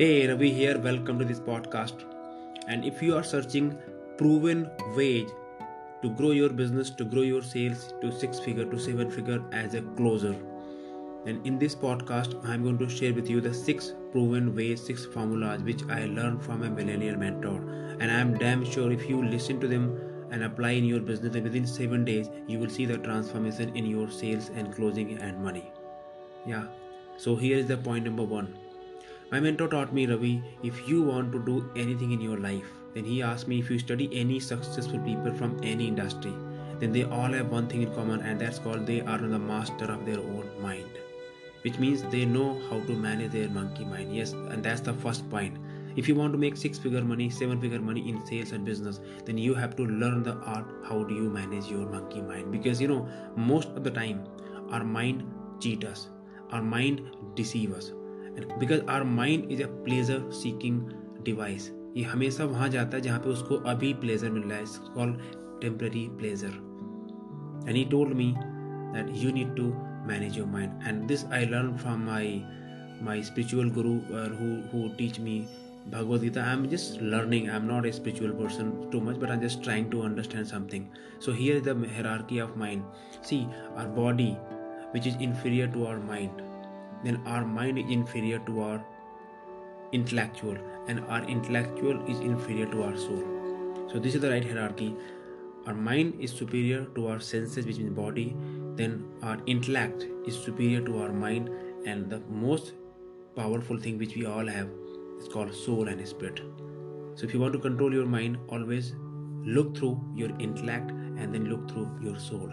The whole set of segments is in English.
Hey, Ravi here. Welcome to this podcast. And if you are searching proven ways to grow your business, to grow your sales to six figure to seven figure as a closer, then in this podcast, I'm going to share with you the six proven ways, six formulas which I learned from a millennial mentor. And I'm damn sure if you listen to them and apply in your business, then within seven days, you will see the transformation in your sales and closing and money. Yeah. So here is the point number one my mentor taught me, Ravi, if you want to do anything in your life, then he asked me if you study any successful people from any industry, then they all have one thing in common, and that's called they are the master of their own mind. Which means they know how to manage their monkey mind. Yes, and that's the first point. If you want to make six figure money, seven figure money in sales and business, then you have to learn the art how do you manage your monkey mind. Because you know, most of the time, our mind cheat us, our mind deceive us because our mind is a pleasure seeking device ये हमेशा वहां जाता है जहां पे उसको अभी pleasure मिल रहा है call temporary pleasure and he told me that you need to manage your mind and this I learn from my my spiritual Guru who teach me Bhagavad Gita, I'm just learning. I'm not a spiritual person too much, but I'm just trying to understand something. So here is the hierarchy of mind. See, our body, which is inferior to our mind, then our mind is inferior to our intellectual and our intellectual is inferior to our soul. So this is the right hierarchy. Our mind is superior to our senses which means body. Then our intellect is superior to our mind and the most powerful thing which we all have is called soul and spirit. So if you want to control your mind always look through your intellect and then look through your soul.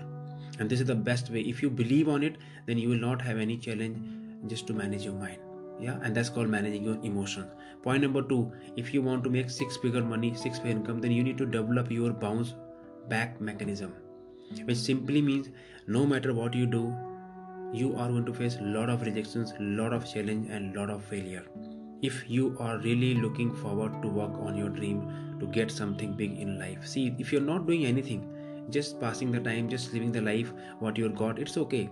And this is the best way. If you believe on it then you will not have any challenge just to manage your mind. Yeah and that's called managing your emotions. Point number two if you want to make six figure money six figure income then you need to develop your bounce back mechanism which simply means no matter what you do you are going to face a lot of rejections lot of challenge and lot of failure. If you are really looking forward to work on your dream to get something big in life see if you're not doing anything just passing the time just living the life what you've got it's okay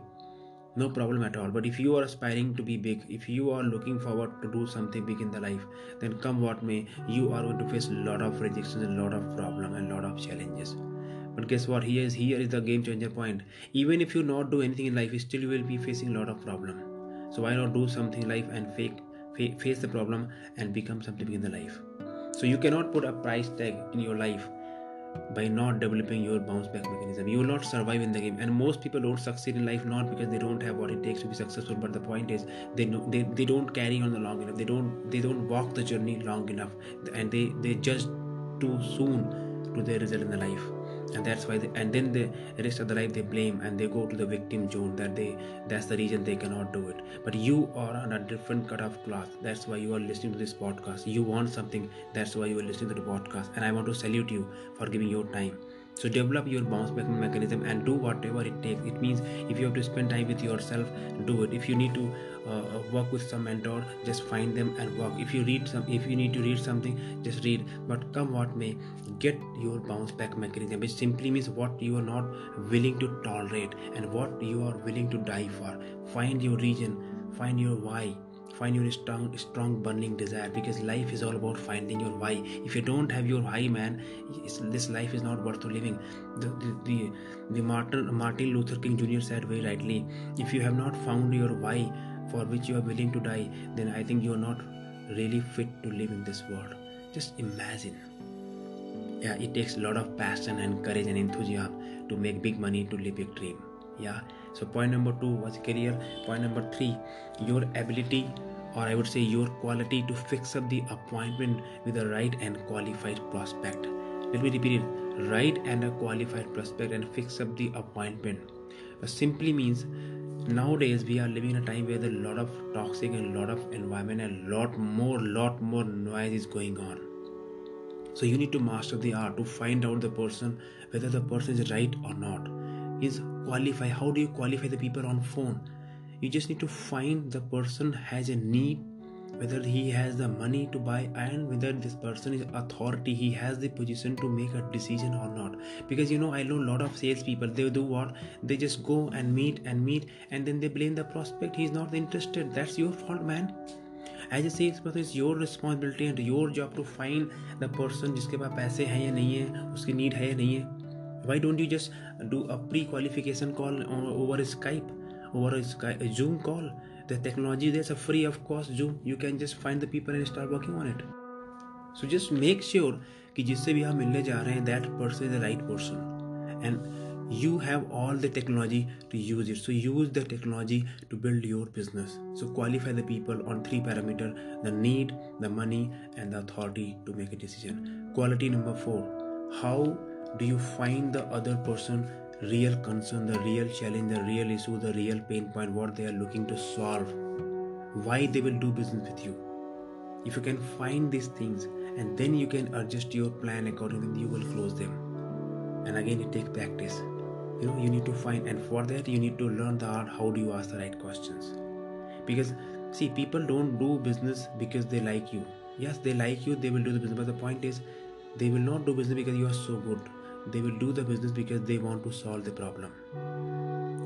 no problem at all. But if you are aspiring to be big if you are looking forward to do something big in the life then come what may you are going to face a lot of rejections a lot of problem and a lot of challenges. But guess what? Here is here is the game changer point. Even if you not do anything in life you still will be facing a lot of problem. So why not do something in life and fake face the problem and become something big in the life? So you cannot put a price tag in your life by not developing your bounce back mechanism. You will not survive in the game. And most people don't succeed in life not because they don't have what it takes to be successful. But the point is they know they, they don't carry on the long enough. They don't they don't walk the journey long enough. And they they just too soon to their result in the life and that's why they, and then the rest of the life they blame and they go to the victim zone that they that's the reason they cannot do it. But you are on a different cut of cloth. That's why you are listening to this podcast. You want something. That's why you are listening to the podcast. And i want to salute you for giving your time so develop your bounce back mechanism and do whatever it takes. It means if you have to spend time with yourself do it. If you need to uh, work with some mentor just find them and work. If you read some if you need to read something just read. But come what may get your bounce back mechanism which simply means what you are not willing to tolerate and what you are willing to die for. Find your region find your why find your strong strong burning desire because life is all about finding your why. If you don't have your why man this life is not worth living. The the, the, the martin martin luther king jr said very rightly if you have not found your why for which you are willing to die then i think you are not really fit to live in this world. Just imagine. Yeah it takes a lot of passion and courage and enthusiasm to make big money to live a dream yeah. So point number two was career. Point number three your ability or i would say your quality to fix up the appointment with a right and qualified prospect. Let me repeat it. Right and a qualified prospect and fix up the appointment. It simply means nowadays we are living in a time where there are a lot of toxic and a lot of environment and a lot more lot more noise is going on. So you need to master the art to find out the person whether the person is right or not is qualify how do you qualify the people on phone you just need to find the person has a need whether he has the money to buy and whether this person is authority he has the position to make a decision or not because you know i know a lot of salespeople they do what they just go and meet and meet and then they blame the prospect he's not interested that's your fault man as a sales person is your responsibility and your job to find the person जिसके पास पैसे हैं या नहीं है उसकी need है या नहीं है why don't you just do a pre-qualification call over skype over a Skype, a zoom call the technology there's a free of course zoom you can just find the people and start working on it so just make sure कि जिससे भी आप मिलने जा रहे हैं that person is the right person and you have all the technology to use it so use the technology to build your business so qualify the people on three parameter the need the money and the authority to make a decision quality number 4 how do you find the other person real concern the real challenge the real issue the real pain point what they are looking to solve? Why they will do business with you? If you can find these things and then you can adjust your plan accordingly you will close them. And again it takes practice. You know you need to find and for that you need to learn the art how do you ask the right questions? Because see people don't do business because they like you. Yes they like you they will do the business but the point is they will not do business because you are so good they will do the business because they want to solve the problem.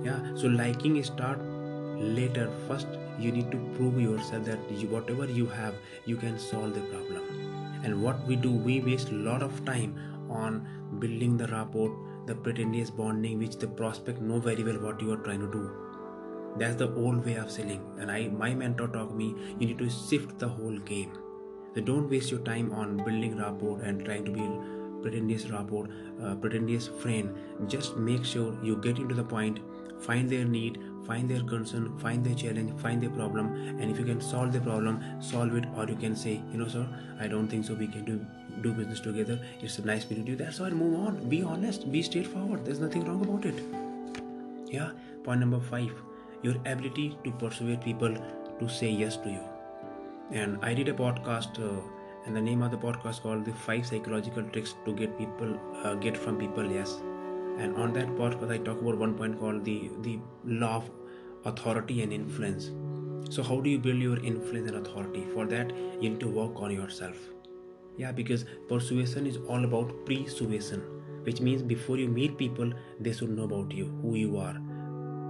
Yeah so liking start later. First you need to prove yourself that you, whatever you have you can solve the problem. And what we do we waste a lot of time on building the rapport the pretentious bonding which the prospect know very well what you are trying to do. That's the old way of selling. And i my mentor taught me you need to shift the whole game. So don't waste your time on building rapport and trying to build pretentious rapport uh, pretentious friend. Just make sure you get into the point find their need find their concern find their challenge find their problem. And if you can solve the problem solve it or you can say you know sir i don't think so we can do do business together. It's a nice meeting to you that's why move on. Be honest be straightforward. There's nothing wrong about it. Yeah point number five your ability to persuade people to say yes to you. And i did a podcast uh, and the name of the podcast called the five psychological tricks to get people uh, get from people yes and on that podcast i talk about one point called the the law of authority and influence. So, how do you build your influence and authority? For that, you need to work on yourself. Yeah, because persuasion is all about persuasion, which means before you meet people, they should know about you, who you are.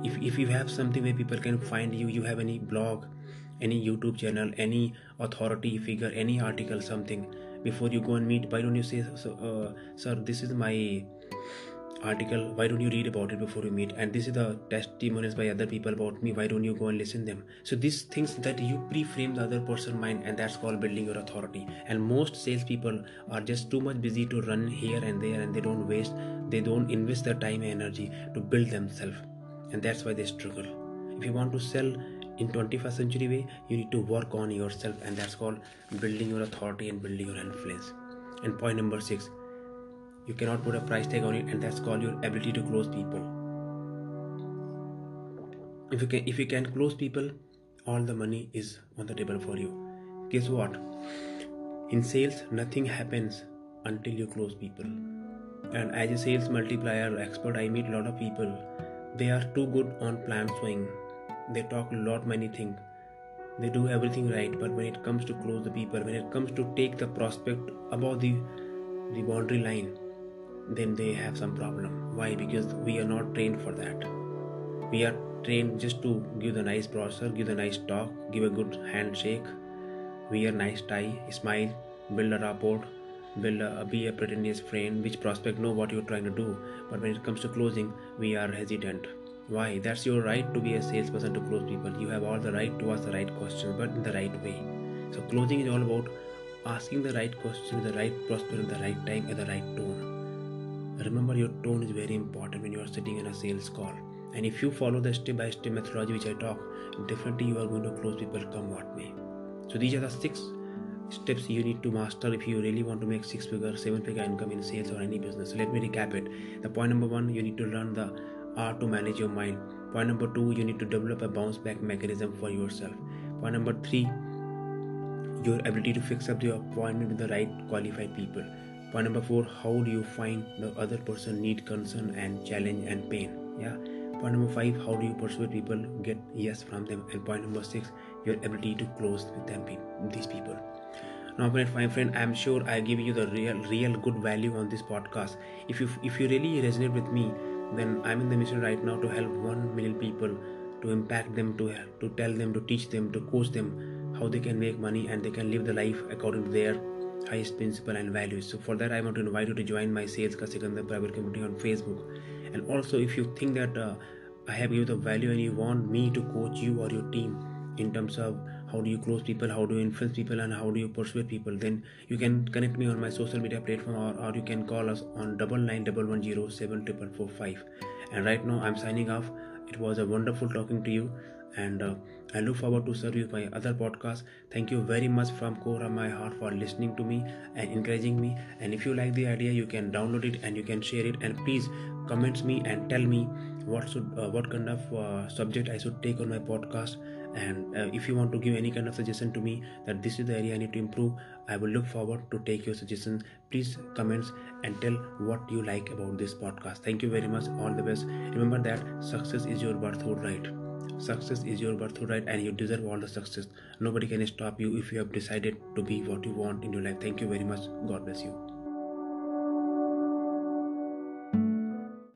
If, if you have something where people can find you, you have any blog, any YouTube channel, any authority figure, any article, something, before you go and meet, why don't you say, so, uh, Sir, this is my article. Why don't you read about it before you meet? And this is the testimonies by other people about me. Why don't you go and listen them? So these things that you pre-frame the other person mind and that's called building your authority. And most salespeople are just too much busy to run here and there and they don't waste they don't invest their time and energy to build themselves. And that's why they struggle. If you want to sell in 21st century way you need to work on yourself and that's called building your authority and building your influence. And point number six you cannot put a price tag on it and that's called your ability to close people. If you can if you can close people all the money is on the table for you. Guess what? In sales nothing happens until you close people. And as a sales multiplier expert i meet a lot of people. They are too good on plan swing they talk a lot many things they do everything right but when it comes to close the people when it comes to take the prospect above the the boundary line then they have some problem. Why? Because we are not trained for that. We are trained just to give the nice brochure give the nice talk give a good handshake wear nice tie smile build a rapport build a, be a pretentious friend which prospect know what you're trying to do. But when it comes to closing we are hesitant why? That's your right to be a salesperson to close people. You have all the right to ask the right questions but in the right way. So closing is all about asking the right question the right prospect at the right time at the right tone. Remember your tone is very important when you are sitting in a sales call. And if you follow the step by step methodology which i talk definitely you are going to close people come what may. So these are the six steps you need to master if you really want to make six figure seven figure income in sales or any business. So let me recap it. The point number one you need to learn the art to manage your mind. Point number two you need to develop a bounce back mechanism for yourself. Point number three your ability to fix up the appointment with the right qualified people. Point number four how do you find the other person need concern and challenge and pain? Yeah. Point number five how do you persuade people get yes from them? And point number six your ability to close with them these people. Now my friend i'm sure i give you the real real good value on this podcast. If you if you really resonate with me then i'm in the mission right now to help 1 million people to impact them to to tell them to teach them to coach them how they can make money and they can live the life according to their highest principle and values. So for that i want to invite you to join my sales ka Sikandar private community on facebook. And also if you think that uh, i have given the value and you want me to coach you or your team in terms of how do you close people? How do you influence people? And how do you persuade people? Then you can connect me on my social media platform or, or you can call us on double nine double one zero seven triple four five. And right now i'm signing off. It was a wonderful talking to you. And uh, I look forward to serve you my other podcast. Thank you very much from core of my heart for listening to me and encouraging me. And if you like the idea, you can download it and you can share it. And please comments me and tell me what should uh, what kind of uh, subject I should take on my podcast and uh, if you want to give any kind of suggestion to me that this is the area i need to improve i will look forward to take your suggestions please comments and tell what you like about this podcast. Thank you very much. All the best. Remember that success is your birthright success is your birthright and you deserve all the success. Nobody can stop you if you have decided to be what you want in your life. Thank you very much. God bless you